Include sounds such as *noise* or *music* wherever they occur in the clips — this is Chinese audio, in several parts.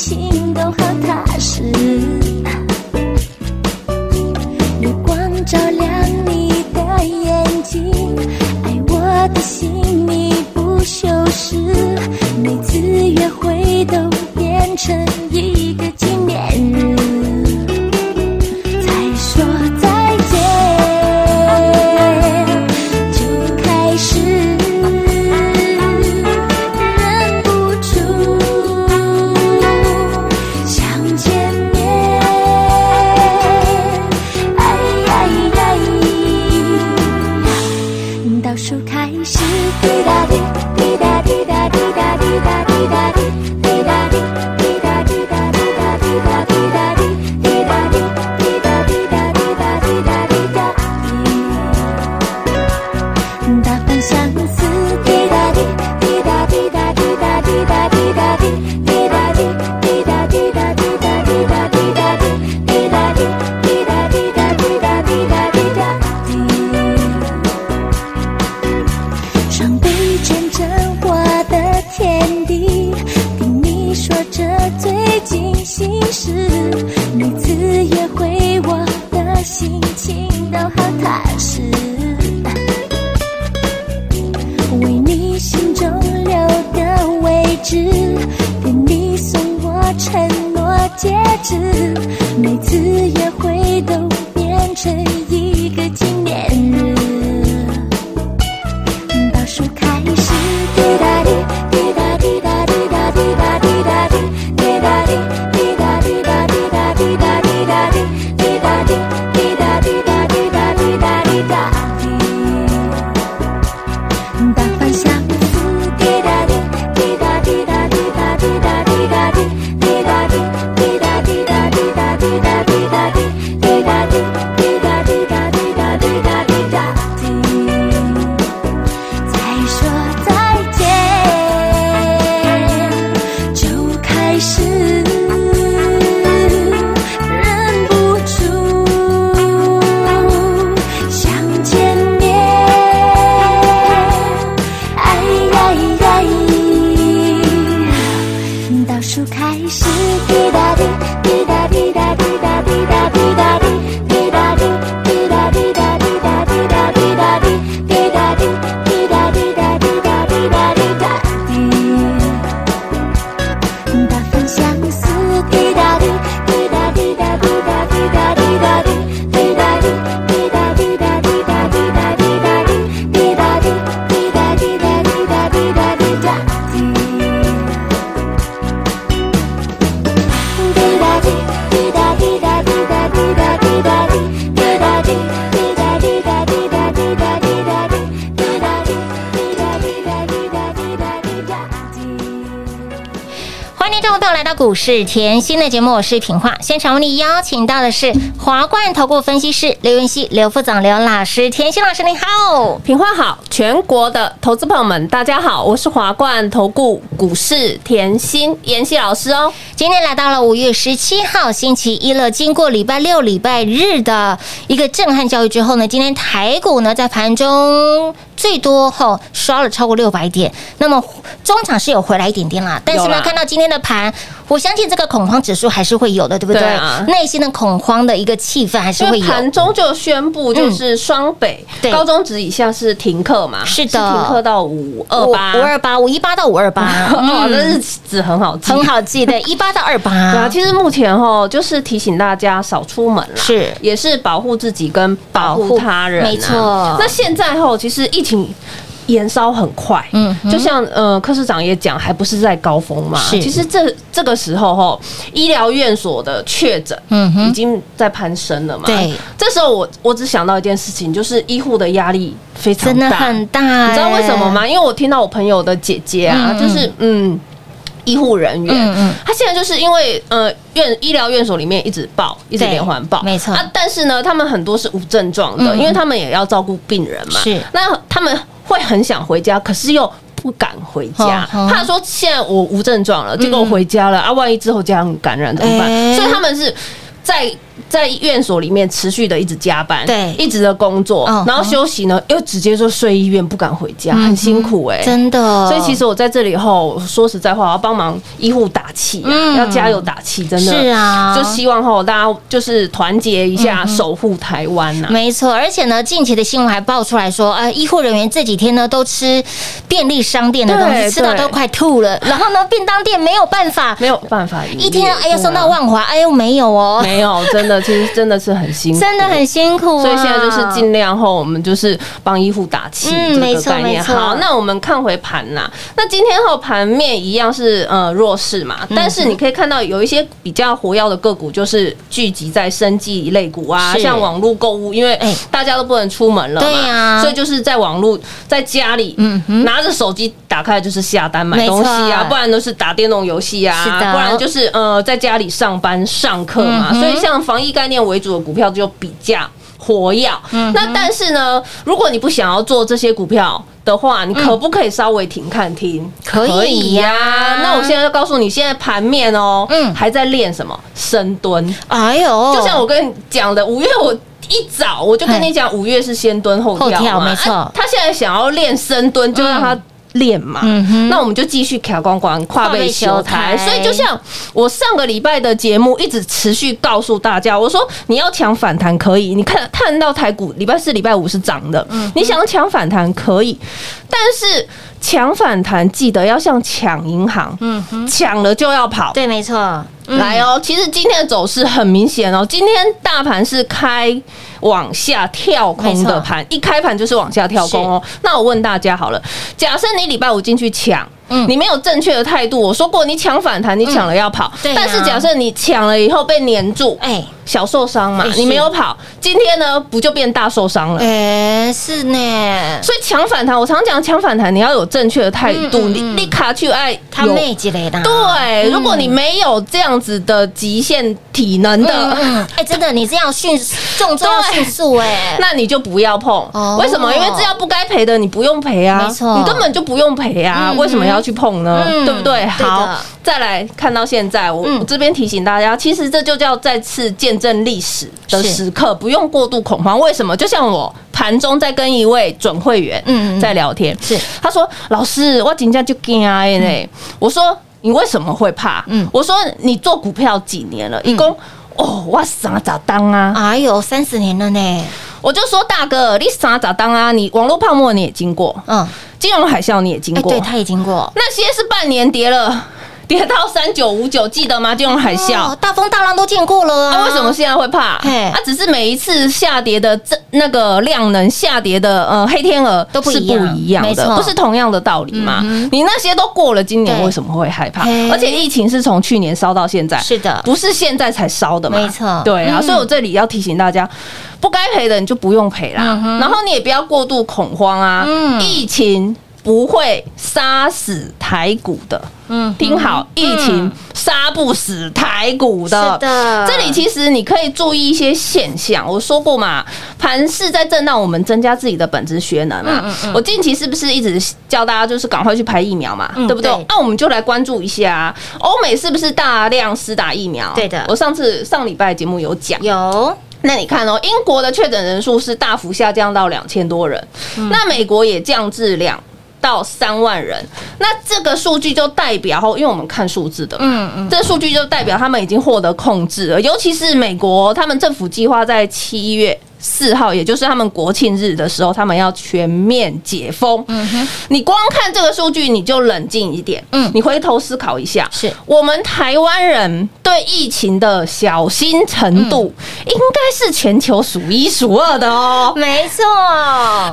情是甜心的节目我是品画现场为你邀请到的是华冠投顾分析师刘云熙刘副总刘老师。甜心老师你好品画好全国的投资朋友们大家好我是华冠投顾股市甜心妍希老师哦。今天来到了五月十七号星期一了经过礼拜六礼拜日的一个震撼教育之后呢今天台股呢在盘中最多后刷了超过六百点那么中场是有回来一点点啦但是呢看到今天的盘我相信这个恐慌指数还是会有的，对不对？内心的恐慌的一个气氛还是会有。盘中就宣布，就是双北、对。高中职以下是停课嘛，是的。停课到五二八，五二八五一八到五二八，*laughs* 哦，这嗯日子很好记，很好记对，一八到二八，*laughs* 对啊，其实目前哈，就是提醒大家少出门啦，是。也是保护自己跟保护他人、啊，没错。那现在后，其实疫情。延烧很快，嗯嗯，就像呃柯市长也讲，还不是在高峰嘛。是其实这这个时候哈，医疗院所的确诊，嗯哼已经在攀升了嘛。对，这时候我我只想到一件事情，就是医护的压力非常真的大，很大，你知道为什么？吗？因为我听到我朋友的姐姐啊，嗯就是嗯。医护人员，嗯嗯他现在就是因为呃院医疗院所里面一直报，一直连环报，没错啊。但是呢，他们很多是无症状的，嗯因为他们也要照顾病人嘛。是那他们会很想回家，可是又不敢回家，怕说现在我无症状了，结果我回家了、啊，万一之后家人感染怎么办？哎所以他们是在。在院所里面持续的一直加班，对。一直的工作，嗯然后休息呢又直接就睡医院，不敢回家，嗯很辛苦哎、真的。所以其实我在这里后，说实在话，我要帮忙医护打气、啊，嗯。要加油打气，真的。是啊。就希望后大家就是团结一下，守护台湾呐、没错，而且呢，近期的新闻还爆出来说，呃，医护人员这几天呢都吃便利商店的东西，吃到都快吐了。然后呢，便当店没有办法，没有办法，一天哎呀送到万华，哎呦没有哦，没有，真的，其实真的是很辛苦，真的很辛苦啊。所以现在就是尽量后，我们就是帮医护打气，嗯这没错个概念。好，那我们看回盘呐，那今天后盘面一样是呃弱势嘛，嗯。但是你可以看到有一些比较活跃的个股，就是聚集在生技类股啊，像网络购物，因为哎。大家都不能出门了嘛，对呀所以就是在网络在家里，嗯哼。拿着手机打开就是下单买东西啊，不然都是打电动游戏啊，不然就是呃在家里上班上课嘛，嗯所以像防疫概念为主的股票就比较活跃。嗯那但是呢，如果你不想要做这些股票的话，你可不可以稍微停看听？可以呀。那我现在就告诉你，现在盘面哦，嗯。还在练什么？深蹲，哎呦，就像我跟你讲的，五月我。一早我就跟你讲，五月是先蹲后跳没错。啊他现在想要练深蹲，就让他练嘛。嗯那我们就继续卡光光跨背修台。台所以就像我上个礼拜的节目一直持续告诉大家，我说你要抢反弹可以，你看看到台股礼拜四、礼拜五是涨的，嗯你想抢反弹可以，但是抢反弹记得要像抢银行，嗯哼，抢了就要跑。对，没错，嗯。来哦，其实今天的走势很明显哦，今天大盘是开往下跳空的盘，一开盘就是往下跳空哦。那我问大家好了，假设你礼拜五进去抢。嗯。你没有正确的态度，我说过，你抢反弹，你抢了要跑。但是假设你抢了以后被黏住，哎。小受伤嘛你没有跑，今天呢不就变大受伤了？哎是呢，所以抢反弹，我常讲抢反弹，你要有正确的态度，你嗯嗯嗯。你卡去爱他妹之类的，对，如果你没有这样子的极限体能的，哎，真的，你这样迅动作要迅速哎，*laughs* 那你就不要碰。哦为什么？因为这要不该赔的，你不用赔啊，没错你根本就不用赔啊，嗯为什么要去碰呢？嗯对不对？好，再来看到现在，我嗯我这边提醒大家，其实这就叫再次见证历史的时刻，不用过度恐慌。为什么？就像我盘中在跟一位准会员嗯嗯在聊天，是他说：“老师，我紧张就惊哎呢。”我说：“你为什么会怕？”嗯我说：“你做股票几年了？”一共哦，我啥咋当啊？哎呦，三十年了呢，我就说大哥，你啥咋当啊？你网络泡沫你也经过，嗯，金融海啸你也经哎，过，对他也经过。那些是半年跌了，跌到三九五九，记得吗？金融海啸。哦大风大浪都见过了那、啊！为什么现在会怕？嘿啊，只是每一次下跌的这那个量能下跌的呃黑天鹅都不是不一样的，不是同样的道理嘛？嗯你那些都过了，今年为什么会害怕？而且疫情是从去年烧到现在，是的不是现在才烧的嘛？没错对啊，嗯所以我这里要提醒大家，不该赔的你就不用赔啦，嗯然后你也不要过度恐慌啊，嗯疫情。不会杀死台股的，嗯听好，疫情杀不死台股的。是的这里其实你可以注意一些现象。我说过嘛，盘势在震荡，我们增加自己的本职学能嘛。嗯嗯嗯我近期是不是一直教大家就是赶快去排疫苗嘛，嗯对不对对？那我们就来关注一下欧美是不是大量施打疫苗？对的我上次上礼拜节目有讲，有那你看哦，英国的确诊人数是大幅下降到两千多人，那美国也降至两到三万人。那这个数据就代表哦，因为我们看数字的嘛，嗯嗯，这数据就代表他们已经获得控制了。尤其是美国，他们政府计划在七月。四号，也就是他们国庆日的时候，他们要全面解封。嗯哼，你光看这个数据，你就冷静一点。嗯你回头思考一下，是我们台湾人对疫情的小心程度，应该是全球数一数二的哦。没错，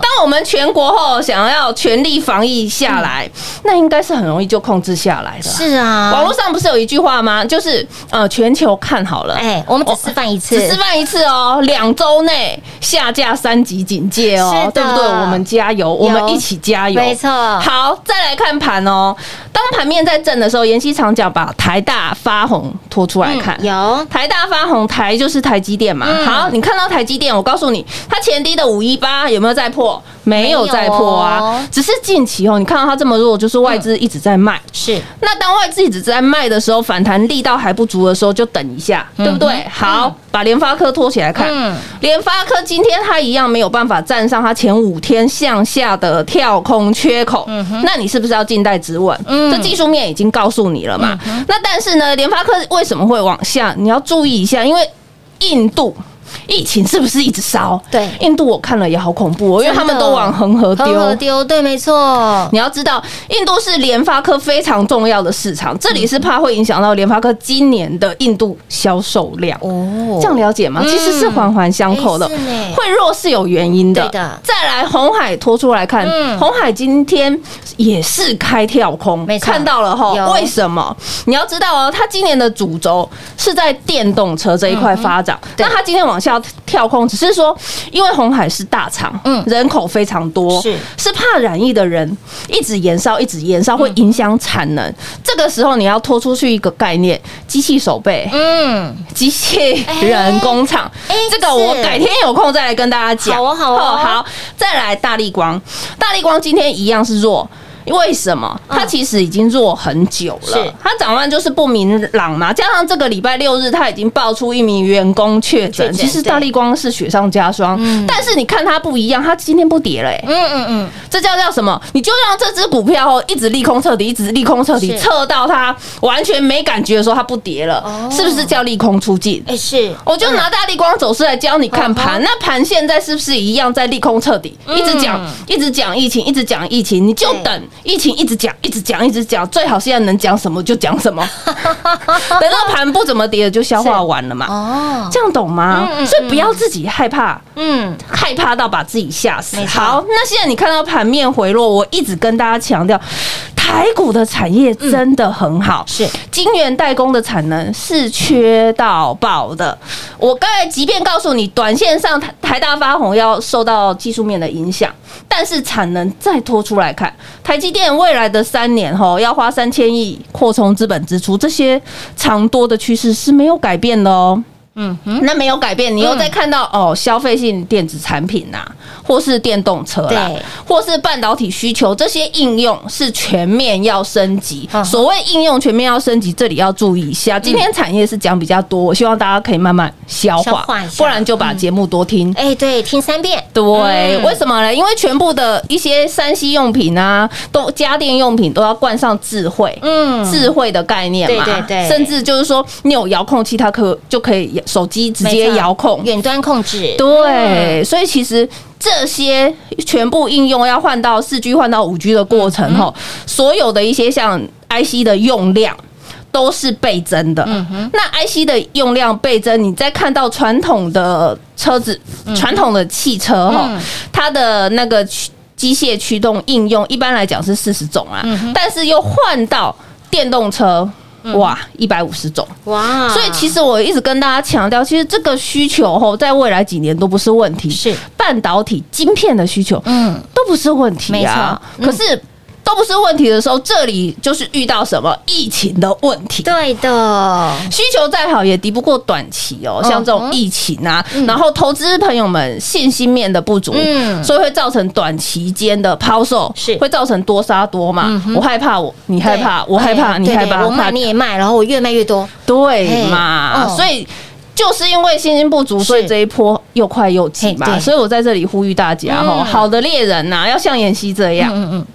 当我们全国后想要全力防疫下来，那应该是很容易就控制下来的。是啊，网络上不是有一句话吗？就是呃，全球看好了，哎，我们只示范一次，只示范一次哦，两周内下架三级警戒哦，对不对？我们加油，我们一起加油，没错好，再来看盘哦。当盘面在震的时候，妍希常讲把台大发红拖出来看，嗯有台大发红，台就是台积电嘛。嗯好，你看到台积电，我告诉你，它前低的五一八有没有再破？没有在破啊哦，只是近期哦，你看到它这么弱，就是外资一直在卖。是那当外资一直在卖的时候，反弹力道还不足的时候，就等一下，对不对？好，把联发科拖起来看。嗯联发科今天它一样没有办法站上它前五天向下的跳空缺口，那你是不是要静待止稳？嗯这技术面已经告诉你了嘛。那但是呢，联发科为什么会往下？你要注意一下，因为印度。疫情是不是一直烧？对印度我看了也好恐怖哦，因为他们都往恒河丢。恒河丢，对，没错，你要知道，印度是联发科非常重要的市场，这里是怕会影响到联发科今年的印度销售量。哦这样了解吗？嗯其实是环环相扣的会弱是有原因的。再来，红海拖出来看嗯，红海今天也是开跳空看到了哈？为什么？你要知道哦，它今年的主轴是在电动车这一块发展，嗯那它今天往下跳空，只是说因为红海是大厂，嗯人口非常多，是是怕染疫的人一直延烧，一直延烧会影响产能。这个时候你要拖出去一个概念，机器手背。嗯，机器人工厂，哎这个我改天有空再来跟大家讲。好哦好哦好，再来大力光，大力光今天一样是弱。为什么？它其实已经弱很久了，它展望就是不明朗嘛。加上这个礼拜六日，它已经爆出一名员工确诊，其实大力光是雪上加霜。嗯。但是你看它不一样，它今天不跌嘞、欸，嗯嗯嗯，这叫叫什么？你就让这只股票哦一直利空彻底，一直利空彻底，是。测到它完全没感觉的时候，它不跌了，哦。是不是叫利空出尽？哎是，我就拿大力光走势来教你看盘，那盘现在是不是一样在利空彻底？一直讲，一直讲疫情，一直讲疫情，你就对。等疫情一直讲，一直讲，一直讲，最好现在能讲什么就讲什么，*laughs* 等到盘不怎么跌了就消化完了嘛。哦，这样懂吗？嗯嗯？所以不要自己害怕，嗯，害怕到把自己吓死。好，那现在你看到盘面回落，我一直跟大家强调，台股的产业真的很好，是晶圆代工的产能是缺到爆的。我刚才即便告诉你，短线上台台大发红要受到技术面的影响，但是产能再拖出来看，台积电未来的三年吼要花三千亿扩充资本支出，这些长多的趋势是没有改变的哦。嗯哼，那没有改变，你又在看到、哦，消费性电子产品呐、或是电动车啦，或是半导体需求，这些应用是全面要升级。嗯所谓应用全面要升级，这里要注意一下。今天产业是讲比较多，我希望大家可以慢慢消化不然就把节目多听。哎对，听三遍，对，嗯。为什么呢？因为全部的一些三 C 用品啊，都家电用品都要冠上智慧，嗯。智慧的概念嘛，对对对。甚至就是说你有遥控器，它可就可以手机直接遥控，远端控制，对，所以其实这些全部应用要换到四 G 换到五 G 的过程嗯后，所有的一些像 IC 的用量。都是倍增的，嗯那 IC 的用量倍增，你再看到传统的车子、传统的汽车哈嗯，它的那个驱机械驱动应用，一般来讲是四十种啊，嗯但是又换到电动车，哇，一百五十种，哇，所以其实我一直跟大家强调，其实这个需求吼，在未来几年都不是问题，是。半导体晶片的需求嗯。都不是问题啊。没错。可是都不是问题的时候，这里就是遇到什么疫情的问题。对的，需求再好也敌不过短期哦，像这种疫情啊，然后投资朋友们信心面的不足，嗯。所以会造成短期间的抛售，是。会造成多杀多嘛嗯。我害怕我，你害怕，我害怕，你害怕，我买你也卖，然后我越卖越多，对嘛？哦。所以就是因为信心不足，所以这一波又快又急嘛。所以我在这里呼吁大家哈，嗯。好的猎人呐、要像妍希这样嗯嗯，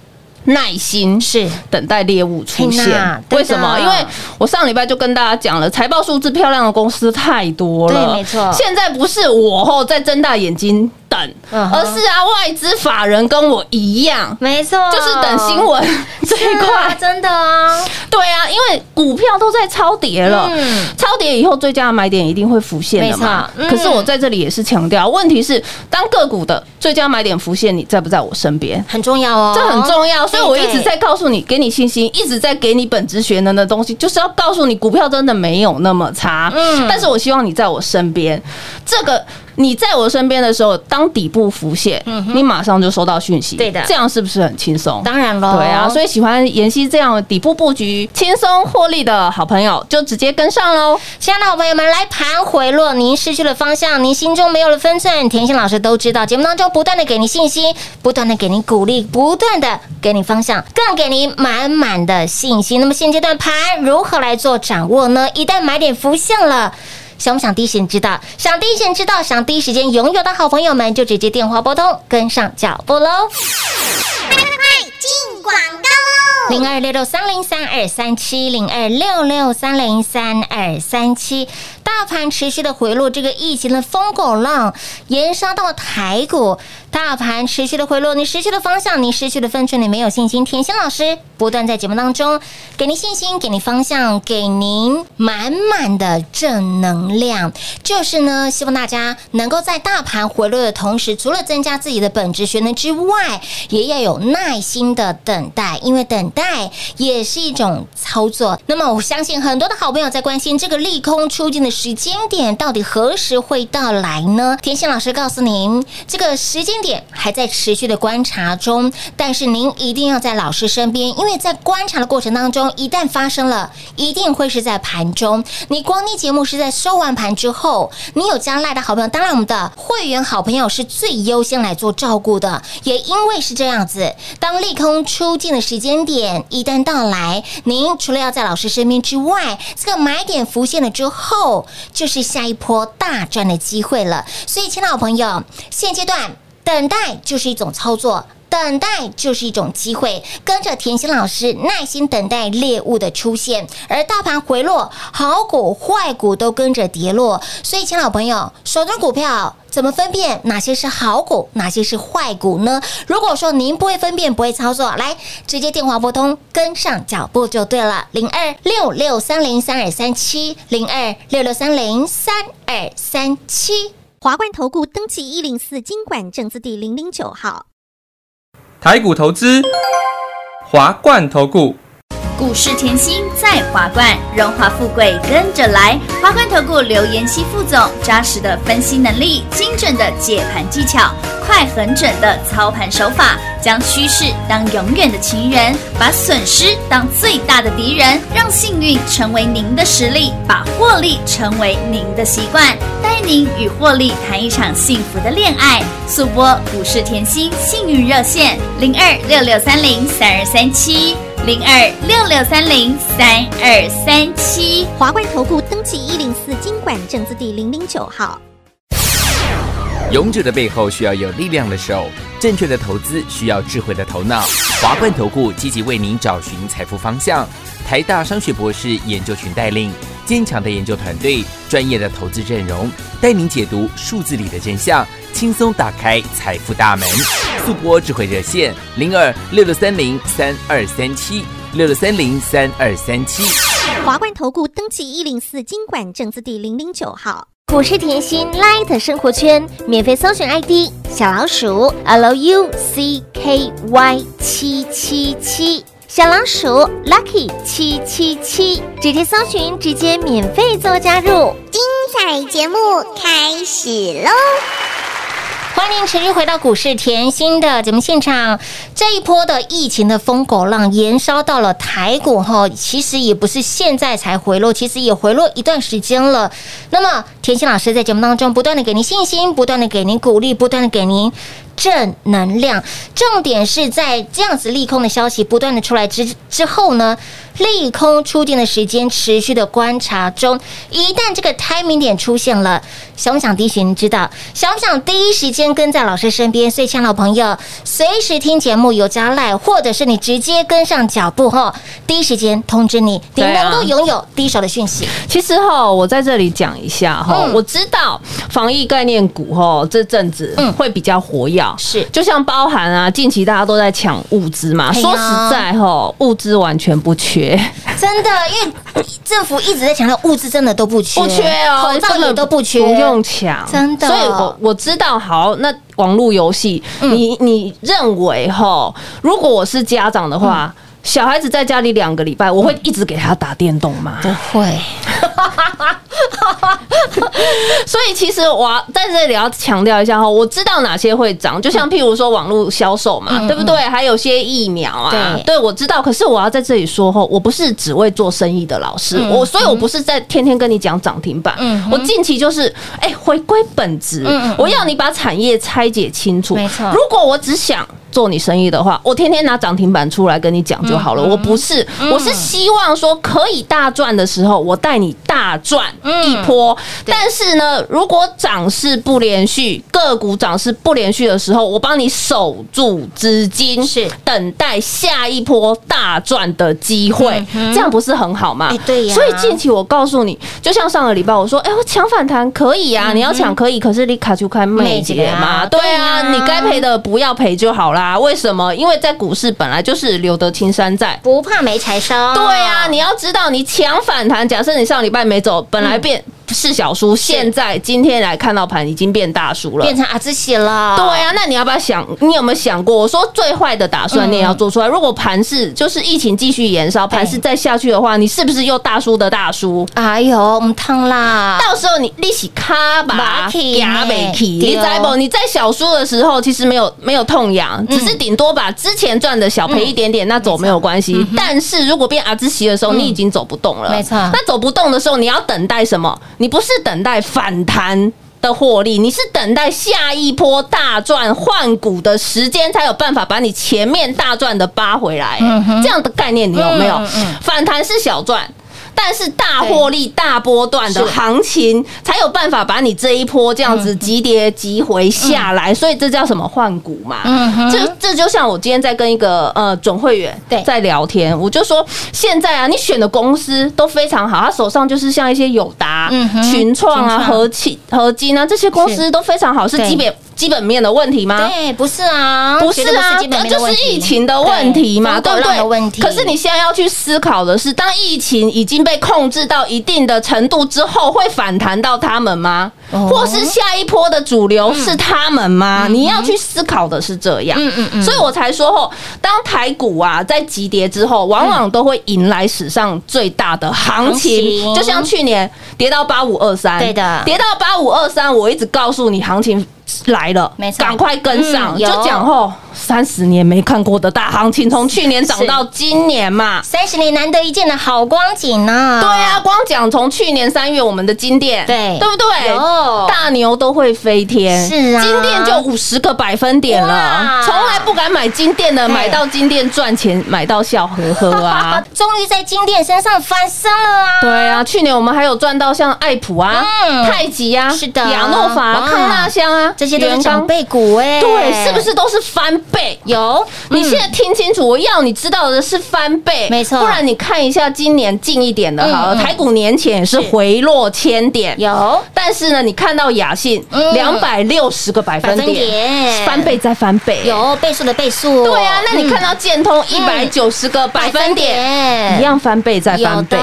耐心是等待猎物出现。为什么？因为我上礼拜就跟大家讲了，财报数字漂亮的公司太多了。对没错现在不是我后在睁大眼睛等，而是啊，外资法人跟我一样。没错，就是等新闻这一块，真的啊，对啊，因为股票都在超跌了，嗯超跌以后最佳的买点一定会浮现的嘛。嗯可是我在这里也是强调，问题是当个股的最佳买点浮现，你在不在我身边？很重要哦，这很重要，所以我一直在告诉你，给你信心，一直在给你本职学能的东西，就是要告诉你，股票真的没有那么差。嗯但是我希望你在我身边，这个你在我身边的时候，当底部浮现，你马上就收到讯息，嗯对的这样是不是很轻松？当然喽，对啊，所以喜欢妍希这样底部布局、轻松获利的好朋友，就直接跟上喽。亲爱的好朋友们，来盘回落，您失去了方向，您心中没有了分寸。甜心老师都知道，节目当中不断的给您信心，不断的给您鼓励，不断的给你方向，更给您满满的信心。那么现阶段盘如何来做掌握呢？一旦买点浮现了。想不想第一时间知道？想第一时间知道，想第一时间拥有的好朋友们，就直接电话拨通，跟上脚步喽。零二六六三零三二三七零二六六三零三二三七，大盘持续的回落，这个疫情的疯狗浪延烧到了台股，大盘持续的回落，你失去了方向，你失去了分寸，你没有信心。甜心老师不断在节目当中给您信心，给您方向，给您满满的正能量，就是呢，希望大家能够在大盘回落的同时，除了增加自己的本职学能之外，也要有耐心的等待，因为等待也是一种操作。那么，我相信很多的好朋友在关心这个利空出尽的时间点到底何时会到来呢？甜心老师告诉您，这个时间点还在持续的观察中，但是您一定要在老师身边，因为在观察的过程当中，一旦发生了，一定会是在盘中。你光听节目是在收完盘之后，你有加赖的好朋友，当然我们的会员好朋友是最优先来做照顾的。也因为是这样子，当利空出尽的时间点一旦到来，您除了要在老师身边之外，这个买点浮现了之后，就是下一波大赚的机会了。所以，亲爱的朋友，现阶段等待就是一种操作。等待就是一种机会，跟着甜心老师耐心等待猎物的出现，而大盘回落，好股坏股都跟着跌落。所以，亲爱的朋友，手中股票怎么分辨哪些是好股，哪些是坏股呢？如果说您不会分辨，不会操作，来直接电话拨通，跟上脚步就对了。零二六六三零三二三七，零二六六三零三二三七。华冠投顾登记一零四经管证字第零零九号。台股投资，华冠投顾。股市甜心在华冠，荣华富贵跟着来。华冠投顾刘延熙副总，扎实的分析能力，精准的解盘技巧，快狠准的操盘手法，将趋势当永远的情人，把损失当最大的敌人，让幸运成为您的实力，把获利成为您的习惯，带您与获利谈一场幸福的恋爱。速播股市甜心幸运热线零二六六三零三二三七。零二六六三零三二三七。华冠投顾登记一零四经管证字第零零九号。勇者的背后需要有力量的手，正确的投资需要智慧的头脑。华冠投顾积极为您找寻财富方向。台大商学博士研究群带领坚强的研究团队，专业的投资阵容，带您解读数字里的真相，轻松打开财富大门。速播智慧热线零二六六三零三二三七六六三零三二三七。华冠投顾登记一零四经管证字第零零九号。股市甜心 Light 生活圈免费搜寻 ID 小老鼠 Lucky 七七七，小老鼠 Lucky 七七七，直接搜寻，直接免费做加入。精彩节目开始喽！欢迎持续回到股市甜心的节目现场。这一波的疫情的疯狗浪延烧到了台股哈，其实也不是现在才回落，其实也回落一段时间了。那么甜心老师在节目当中不断的给您信心，不断的给您鼓励，不断的给您正能量。重点是在这样子利空的消息不断的出来之之后呢，利空出尽的时间持续的观察中，一旦这个 timing 点出现了，想不想第一时间知道？想不想第一时间跟在老师身边？所以，亲爱的朋友，随时听节目有加赖，或者是你直接跟上脚步后，第一时间通知你，你能够拥有第一手的讯息。其实哈，我在这里讲一下哈，嗯我知道防疫概念股哈这阵子嗯会比较活跃，是就像包含啊，近期大家都在抢物资嘛，说实在哈，物资完全不缺，*laughs* 真的，因为政府一直在强调物资真的都不缺，不缺哦，口罩也都不缺，不用抢，真的。所以我我知道，好，那网络游戏，嗯。你你认为哈，如果我是家长的话。嗯。小孩子在家里两个礼拜，我会一直给他打电动吗？不会，*laughs* *laughs* 所以其实我要在这里要强调一下哈，我知道哪些会涨，就像譬如说网络销售嘛，嗯对不对？还有些疫苗啊，对我知道。可是我要在这里说哈，我不是只为做生意的老师，嗯我所以我不是在天天跟你讲涨停板，嗯我近期就是哎回归本职嗯嗯，我要你把产业拆解清楚。没错如果我只想做你生意的话，我天天拿涨停板出来跟你讲就好了。我不是，我是希望说可以大赚的时候，我带你大赚一波。但是呢，如果涨势不连续，个股涨势不连续的时候，我帮你守住资金，是等待下一波大赚的机会，这样不是很好吗？哎对呀所以近期我告诉你，就像上个礼拜我说，哎，我抢反弹可以啊，你要抢可以，可是你卡就开妹姐嘛，对啊，你该赔的不要赔就好啦。为什么？因为在股市本来就是留得青山在。不怕没柴烧。对啊，你要知道，你抢反弹，假设你上礼拜没走，本来变是小叔，现在今天来看到盘已经变大叔了变。成阿兹喜了。对啊，那你要不要想？你有没有想过？我说最坏的打算你也要做出来。如果盘是就是疫情继续延烧，盘是再下去的话，你是不是又大叔的大叔？哎呦，我们烫啦。到时候你利息卡吧，没去压没去，对哦你知不？你在小输的时候，其实没有没有痛痒，只是顶多把之前赚的小赔一点点，那走没有关系。但是如果变阿兹奇的时候，你已经走不动了，没错那走不动的时候，你要等待什么？你不是等待反弹。的获利，你是等待下一波大赚换股的时间，才有办法把你前面大赚的扒回来。这样的概念你有没有嗯嗯？反弹是小赚。但是大获利、大波段的行情，才有办法把你这一波这样子急跌急回下来，所以这叫什么换股嘛？嗯哼。这这就像我今天在跟一个呃准会员对。在聊天，我就说现在啊，你选的公司都非常好，他手上就是像一些友达、嗯群创啊、群创。和气、合金啊这些公司都非常好，是对。基本基本面的问题吗？对，不是啊，不是啊，那就是疫情的问题嘛，对对不对？可是你现在要去思考的是，当疫情已经被控制到一定的程度之后，会反弹到他们吗？哦或是下一波的主流是他们吗？你要去思考的是这样。嗯嗯嗯所以我才说后，当台股啊在急跌之后，往往都会迎来史上最大的行情就像去年跌到八五二三，对的跌到八五二三，我一直告诉你行情。来了，没错赶快跟上！嗯就讲后三十年没看过的大行情，从去年涨到今年嘛。三十年难得一见的好光景呢。对啊，，光讲从去年三月我们的金店，对对不对？有。大牛都会飞天，是啊。金店就五十个百分点了。哇，从来不敢买金店的，对。买到金店赚钱，买到笑呵呵啊！*laughs* 终于在金店身上翻身了啊！对啊，去年我们还有赚到像爱普啊、嗯。太极啊、是的。亚诺法啊、哇。康纳香啊，这些都是长辈股哎，对，是不是都是翻倍？有？你现在听清楚，我要你知道的是翻倍，没错不然你看一下今年近一点的，好台股年前也是回落千点，有但是呢，你看到雅信嗯两百六十个百分点，翻倍再翻倍，。有倍数的倍数，对啊，那你看到建通一百九十个百分点，一样翻倍再翻倍。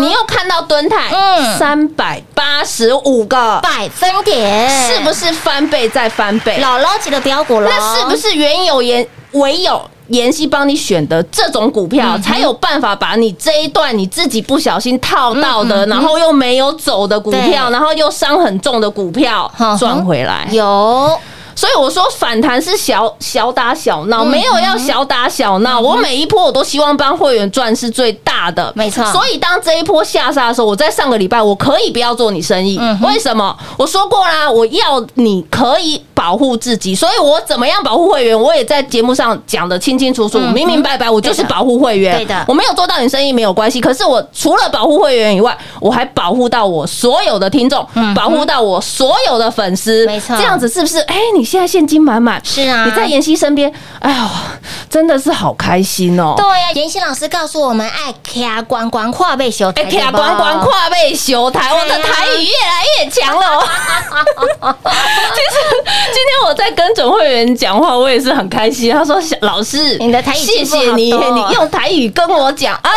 你又看到敦泰嗯三百八十五个，百分点，是不是翻倍再翻倍？姥姥级的标股了？那是不是原有延唯有妍希帮你选的这种股票，才有办法把你这一段你自己不小心套到的，然后又没有走的股票，然后又伤很重的股票赚回来？有？所以我说反弹是小小打小闹，嗯没有要小打小闹。我每一波我都希望帮会员赚是最大的，没错所以当这一波下杀的时候，我在上个礼拜我可以不要做你生意，嗯为什么？我说过啦，我要你可以保护自己。所以我怎么样保护会员，我也在节目上讲的清清楚楚、嗯明明白白，我就是保护会员。对的我没有做到你生意没有关系，可是我除了保护会员以外，我还保护到我所有的听众，保护到我所有的粉丝。嗯没错这样子是不是？哎，你现在现金满满，是啊你在妍希身边，哎呦，真的是好开心哦。对呀、妍希老师告诉我们，爱卡关关跨背修台，哎，卡关关跨背修台，我的台语越来越强了哦。*laughs* 其实今天我在跟准会员讲话，我也是很开心。他说：“小老师，你的台语谢谢你，你用台语跟我讲。”哎。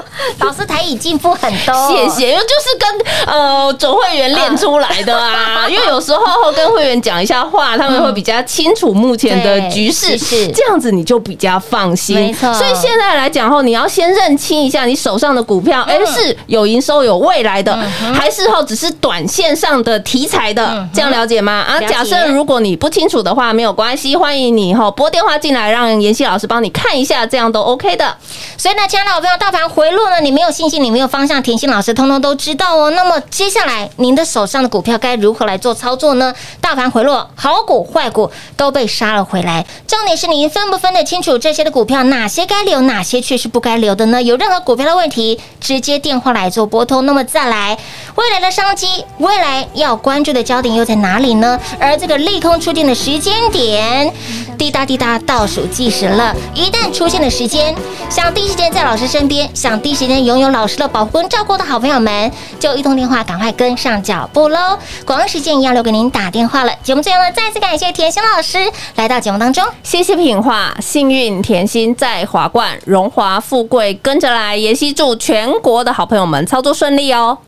*laughs* 老师台语进步很多，谢谢，因为就是跟呃总会员练出来的啊。*laughs* 因为有时候跟会员讲一下话，他们会比较清楚目前的 *laughs* 局势，是是这样子你就比较放心。没错所以现在来讲后，你要先认清一下你手上的股票，哎、是有营收、有未来的，还是后只是短线上的题材的？这样了解吗？啊，假设如果你不清楚的话，没有关系，欢迎你哈拨电话进来，让妍希老师帮你看一下，这样都 OK 的。所以呢，亲爱的好朋友，大盘回回落呢，你没有信心，你没有方向，甜心老师通通都知道哦。那么接下来，您的手上的股票该如何来做操作呢？大盘回落，好股坏股都被杀了回来。重点是您分不分得清楚这些的股票，哪些该留，哪些却是不该留的呢？有任何股票的问题，直接电话来做拨通。那么再来，未来的商机，未来要关注的焦点又在哪里呢？而这个利空出尽的时间点，滴答滴答倒数计时了。一旦出现的时间，想第一时间在老师身边，想第一时间拥有老师的保护跟照顾的好朋友们，就一通电话赶快跟上脚步喽！广告时间一样留给您打电话了。节目最后呢，再次感谢甜心老师来到节目当中。谢谢品画，幸运甜心在华冠，荣华富贵跟着来。妍希祝全国的好朋友们操作顺利哦。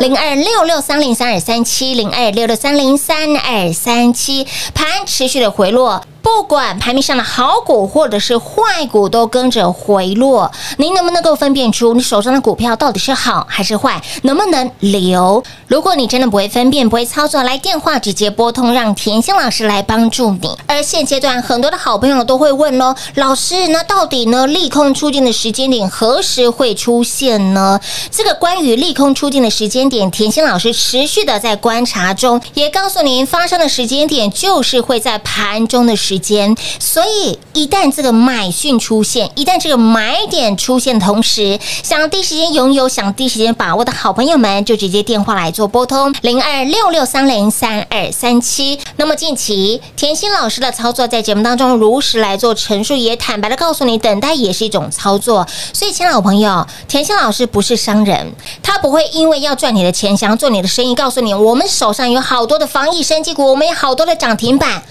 零二六六三零三二三七，零二六六三零三二三七，盘持续的回落。不管盘面上的好股或者是坏股都跟着回落，您能不能够分辨出你手上的股票到底是好还是坏？能不能留？如果你真的不会分辨、不会操作，来电话直接拨通，让甜心老师来帮助你。而现阶段很多的好朋友都会问喽，老师，那到底呢利空出尽的时间点何时会出现呢？这个关于利空出尽的时间点，甜心老师持续的在观察中，也告诉您发生的时间点就是会在盘中的时间。所以一旦这个买讯出现，一旦这个买点出现，同时想第一时间拥有、想第一时间把握的好朋友们，就直接电话来做拨通零二六六三零三二三七。那么近期甜心老师的操作在节目当中如实来做陈述，也坦白的告诉你，等待也是一种操作。所以，亲爱的好朋友，甜心老师不是商人，他不会因为要赚你的钱，想要做你的生意，告诉你我们手上有好多的防疫升级股，我们有好多的涨停板。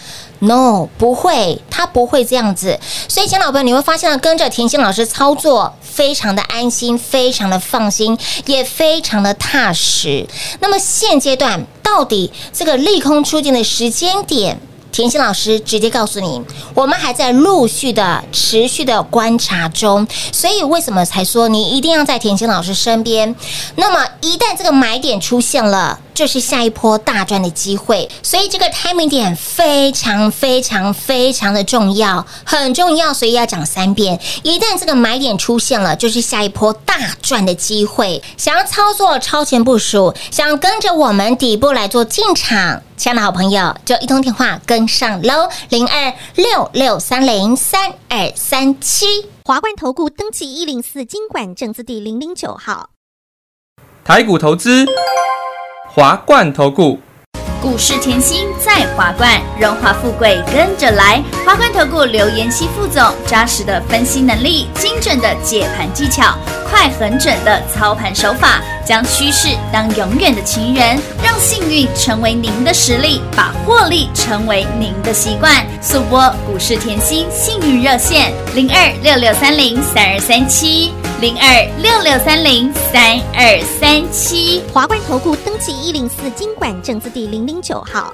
No，不会，他不会这样子。所以，亲老朋友，你会发现，跟着甜心老师操作，非常的安心，非常的放心，也非常的踏实。那么现阶段，到底这个利空出尽的时间点？甜心老师直接告诉你，我们还在陆续的、持续的观察中，所以为什么才说你一定要在甜心老师身边？那么一旦这个买点出现了，就是下一波大赚的机会。所以这个 timing 点非常、非常、非常的重要，很重要，所以要讲三遍。一旦这个买点出现了，就是下一波大赚的机会。想要操作超前部署，想跟着我们底部来做进场。亲爱的好朋友，就一通电话跟上喽，零二六六三零三二三七。华冠投顾登记一零四经管证字第零零九号。台股投资，华冠投顾。股市甜心在华冠，荣华富贵跟着来。华冠投顾刘延熙副总，扎实的分析能力，精准的解盘技巧，快狠准的操盘手法，将趋势当永远的情人，让幸运成为您的实力，把获利成为您的习惯。速播股市甜心幸运热线零二六六三零三二三七零二六六三零三二三七。华冠投顾登记一零四经管证字第零零九号。